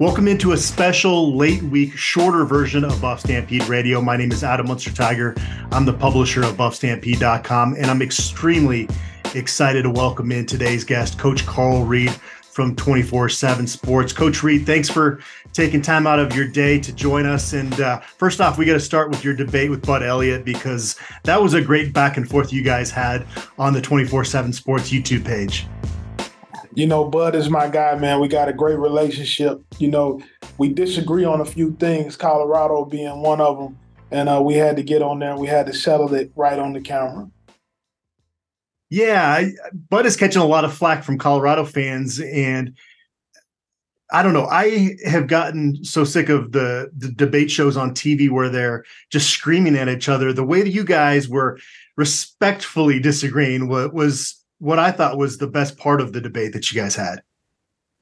Welcome into a special late week, shorter version of BuffStampede Radio. My name is Adam Munsterteiger. I'm the publisher of BuffStampede.com, and I'm extremely excited to welcome in today's guest, Coach Carl Reed from 24 7 Sports. Coach Reed, thanks for taking time out of your day to join us. And uh, first off, we got to start with your debate with Bud Elliott because that was a great back and forth you guys had on the 24 7 Sports YouTube page you know, Bud is my guy, man. We got a great relationship. You know, we disagree on a few things, Colorado being one of them. And uh, we had to get on there we had to settle it right on the camera. Yeah, Bud is catching a lot of flack from Colorado fans. And I don't know. I have gotten so sick of the, the debate shows on TV where they're just screaming at each other. The way that you guys were respectfully disagreeing was, was what I thought was the best part of the debate that you guys had.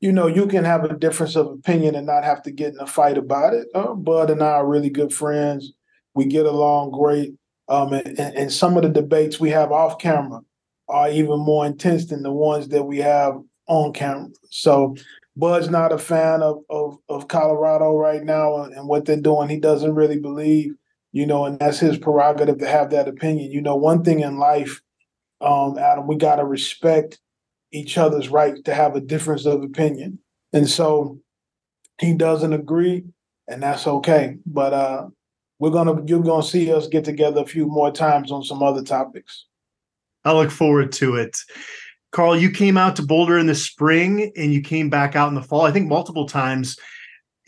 You know, you can have a difference of opinion and not have to get in a fight about it. Uh, Bud and I are really good friends. We get along great. Um, and, and some of the debates we have off camera are even more intense than the ones that we have on camera. So Bud's not a fan of, of, of Colorado right now and what they're doing. He doesn't really believe, you know, and that's his prerogative to have that opinion. You know, one thing in life um, Adam, we got to respect each other's right to have a difference of opinion. And so he doesn't agree, and that's okay. But uh, we're gonna you're gonna see us get together a few more times on some other topics. I look forward to it. Carl, you came out to Boulder in the spring and you came back out in the fall, I think multiple times,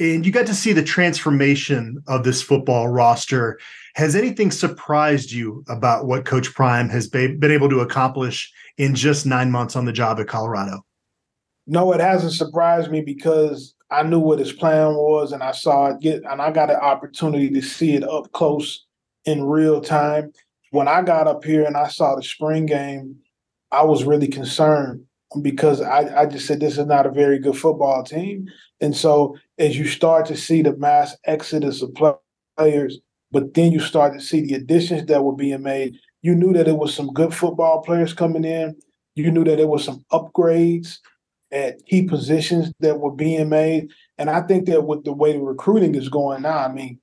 and you got to see the transformation of this football roster. Has anything surprised you about what Coach Prime has been able to accomplish in just nine months on the job at Colorado? No, it hasn't surprised me because I knew what his plan was and I saw it get, and I got an opportunity to see it up close in real time. When I got up here and I saw the spring game, I was really concerned because I, I just said this is not a very good football team. And so as you start to see the mass exodus of players, but then you start to see the additions that were being made. You knew that it was some good football players coming in. You knew that there was some upgrades at key positions that were being made. And I think that with the way the recruiting is going now, I mean,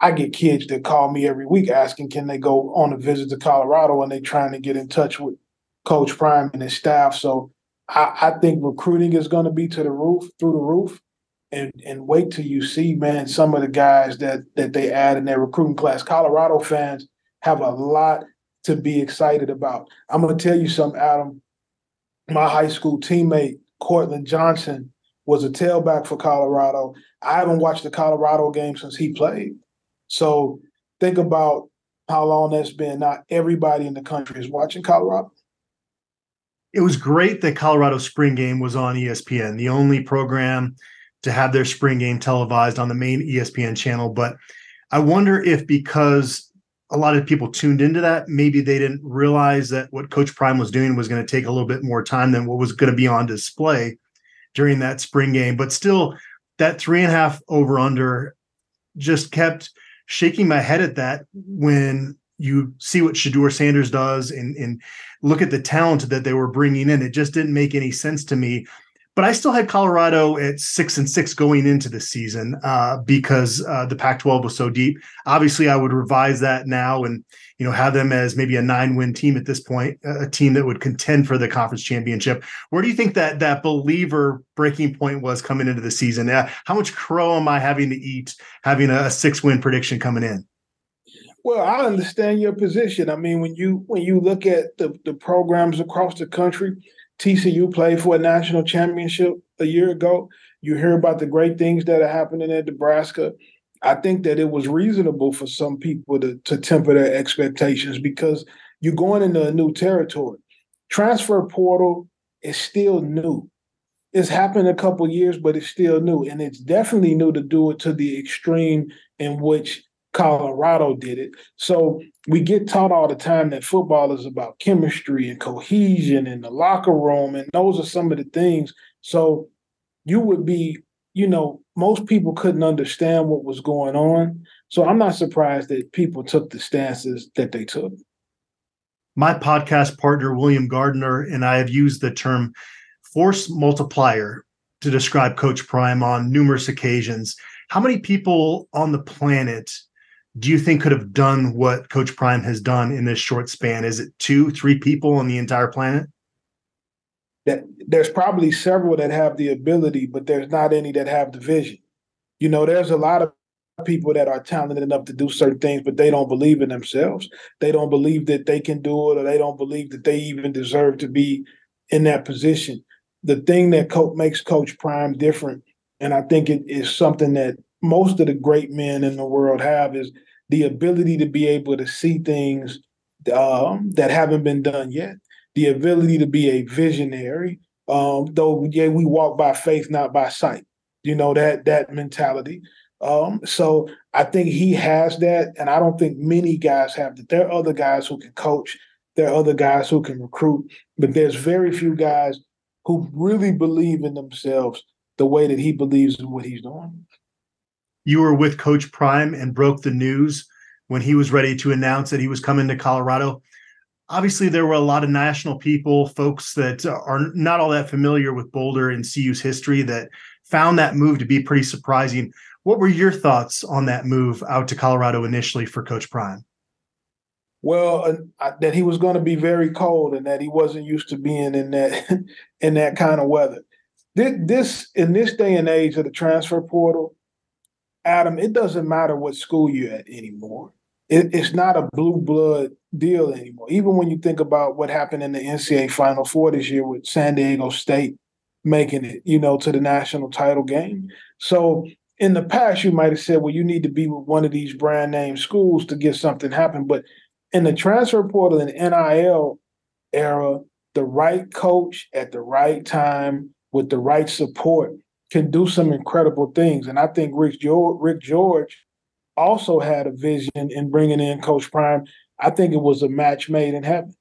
I get kids that call me every week asking, can they go on a visit to Colorado and they're trying to get in touch with Coach Prime and his staff. So I, I think recruiting is going to be to the roof, through the roof and and wait till you see, man, some of the guys that that they add in their recruiting class. Colorado fans have a lot to be excited about. I'm gonna tell you something, Adam. My high school teammate, Cortland Johnson, was a tailback for Colorado. I haven't watched the Colorado game since he played. So think about how long that's been. Not everybody in the country is watching Colorado. It was great that Colorado spring game was on ESPN, the only program to have their spring game televised on the main ESPN channel. But I wonder if because a lot of people tuned into that, maybe they didn't realize that what Coach Prime was doing was going to take a little bit more time than what was going to be on display during that spring game. But still, that three and a half over under just kept shaking my head at that when you see what Shedeur Sanders does and, and look at the talent that they were bringing in. It just didn't make any sense to me but I still had Colorado at six and six going into the season uh, because uh, the Pac-12 was so deep. Obviously, I would revise that now and you know have them as maybe a nine-win team at this point, a team that would contend for the conference championship. Where do you think that that believer breaking point was coming into the season? Uh, how much crow am I having to eat having a, a six-win prediction coming in? Well, I understand your position. I mean, when you when you look at the, the programs across the country, TCU played for a national championship a year ago. You hear about the great things that are happening at Nebraska. I think that it was reasonable for some people to, to temper their expectations because you're going into a new territory. Transfer portal is still new. It's happened a couple years, but it's still new. And it's definitely new to do it to the extreme in which Colorado did it. So we get taught all the time that football is about chemistry and cohesion in the locker room, and those are some of the things. So you would be, you know, most people couldn't understand what was going on. So I'm not surprised that people took the stances that they took. My podcast partner, William Gardner, and I have used the term force multiplier to describe Coach Prime on numerous occasions. How many people on the planet do you think could have done what Coach Prime has done in this short span? Is it two, three people on the entire planet? That there's probably several that have the ability, but there's not any that have the vision. You know, there's a lot of people that are talented enough to do certain things, but they don't believe in themselves. They don't believe that they can do it, or they don't believe that they even deserve to be in that position. The thing that co- makes Coach Prime different, and I think it is something that most of the great men in the world have, is the ability to be able to see things um, that haven't been done yet. The ability to be a visionary, um, though yeah, we walk by faith, not by sight. You know that that mentality. Um, so I think he has that, and I don't think many guys have that. There are other guys who can coach, there are other guys who can recruit, but there's very few guys who really believe in themselves the way that he believes in what he's doing. You were with Coach Prime and broke the news when he was ready to announce that he was coming to Colorado. Obviously, there were a lot of national people, folks that are not all that familiar with Boulder and CU's history that found that move to be pretty surprising. What were your thoughts on that move out to Colorado initially for Coach Prime? Well, uh, that he was going to be very cold and that he wasn't used to being in that in that kind of weather. This, this in this day and age of the transfer portal, Adam, it doesn't matter what school you're at anymore. It, it's not a blue blood deal anymore. Even when you think about what happened in the NCAA Final Four this year with San Diego State making it, you know, to the national title game. So in the past, you might have said, well, you need to be with one of these brand name schools to get something happen. But in the transfer portal and NIL era, the right coach at the right time with the right support can do some incredible things. And I think Rick George, Rick George also had a vision in bringing in Coach Prime. I think it was a match made in heaven.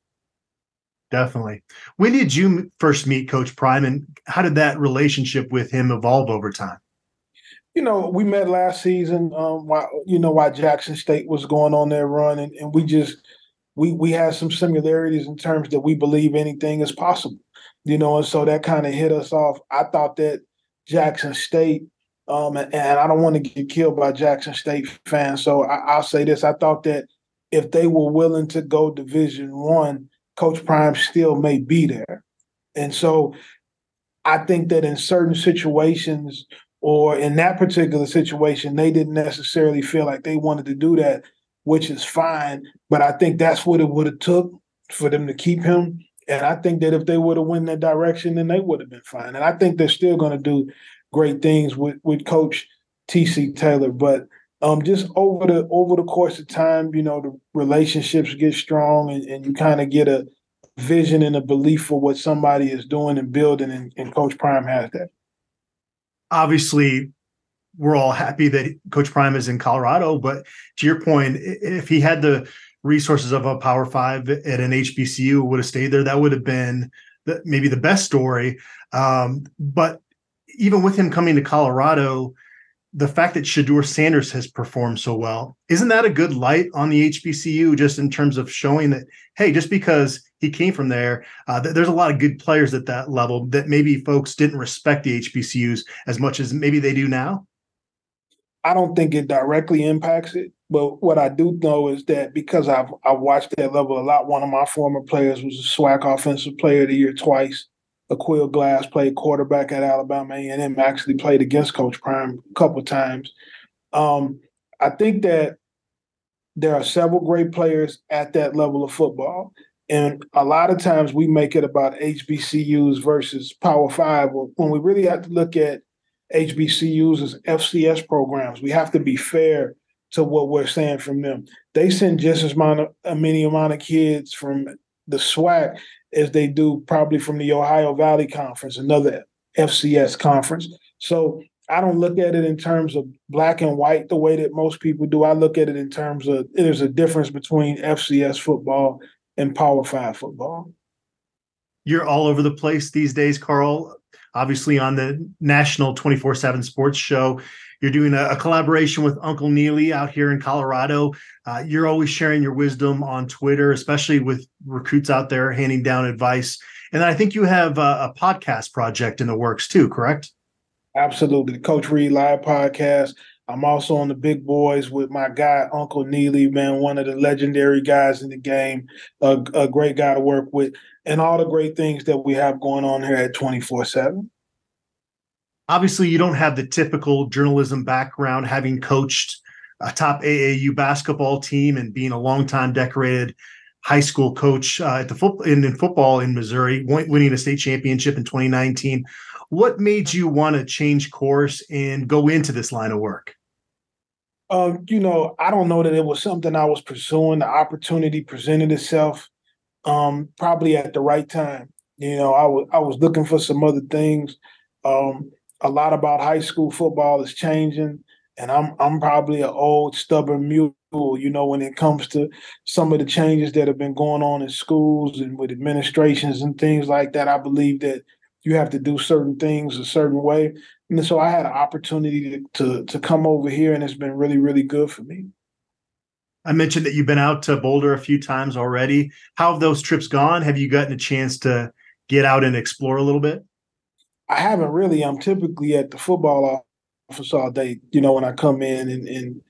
Definitely. When did you first meet Coach Prime, and how did that relationship with him evolve over time? you know, we met last season. Um, while you know, why Jackson State was going on their run, and, and we just we we had some similarities in terms that we believe anything is possible. You know, and so that kind of hit us off. I thought that Jackson State, um, and, and I don't want to get killed by Jackson State fans, so I, I'll say this: I thought that if they were willing to go Division One, Coach Prime still may be there, and so I think that in certain situations or in that particular situation, they didn't necessarily feel like they wanted to do that, which is fine. But I think that's what it would have took for them to keep him. And I think that if they would have went that direction, then they would have been fine. And I think they're still going to do great things with with Coach TC Taylor. But um, just over the over the course of time, you know, the relationships get strong, and, and you kind of get a vision and a belief for what somebody is doing and building. And, and Coach Prime has that obviously we're all happy that Coach Prime is in Colorado. But to your point, if he had the resources of a Power Five at an HBCU, would have stayed there. That would have been the, maybe the best story. Um, but even with him coming to Colorado, the fact that Shedeur Sanders has performed so well, isn't that a good light on the HBCU just in terms of showing that, hey, just because he came from there, uh, th- there's a lot of good players at that level that maybe folks didn't respect the HBCUs as much as maybe they do now? I don't think it directly impacts it. But what I do know is that because I've I watched that level a lot, one of my former players was a SWAC Offensive Player of the Year twice. Aqeel Glass played quarterback at Alabama A&M, actually played against Coach Prime a couple times. Um, I think that there are several great players at that level of football. And a lot of times we make it about HBCUs versus Power Five. When we really have to look at HBCUs as FCS programs, we have to be fair to what we're saying from them. They send just as uh, many amount of kids from the SWAC as they do probably from the Ohio Valley Conference, another FCS conference. So I don't look at it in terms of black and white the way that most people do. I look at it in terms of there's a difference between FCS football and Power Five football. You're all over the place these days, Carl. Obviously, on the national 24 7 sports show, you're doing a, a, collaboration with Uncle Neely out here in Colorado. Uh, you're always sharing your wisdom on Twitter, especially with recruits out there handing down advice. And I think you have a, a podcast project in the works too, correct? Absolutely. The Coach Reed Live podcast. I'm also on the big boys with my guy, Uncle Neely, man, one of the legendary guys in the game, a, a great guy to work with, and all the great things that we have going on here at 24 7. Obviously, you don't have the typical journalism background, having coached a top AAU basketball team and being a longtime decorated high school coach uh, at the football in, in, football in Missouri, winning a state championship in 2019. What made you want to change course and go into this line of work? Um, you know, I don't know that it was something I was pursuing. The opportunity presented itself um, probably at the right time. You know, I was I was looking for some other things. Um, a lot about high school football is changing, and I'm I'm probably an old stubborn mule. You know, when it comes to some of the changes that have been going on in schools and with administrations and things like that, I believe that you have to do certain things a certain way. And so I had an opportunity to, to, to come over here, and it's been really, really good for me. I mentioned that you've been out to Boulder a few times already. How have those trips gone? Have you gotten a chance to get out and explore a little bit? I haven't really. I'm typically at the football office all day, you know, when I come in and and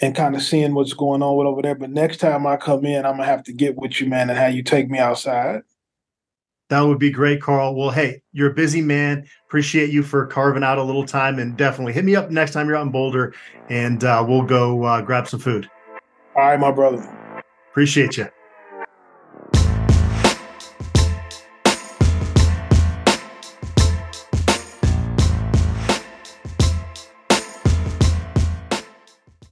and kind of seeing what's going on with over there. But next time I come in, I'm gonna have to get with you, man, and have you take me outside. That would be great, Carl. Well, hey, you're a busy man. Appreciate you for carving out a little time and definitely hit me up next time you're out in Boulder and uh, we'll go uh, grab some food. All right, my brother. Appreciate you.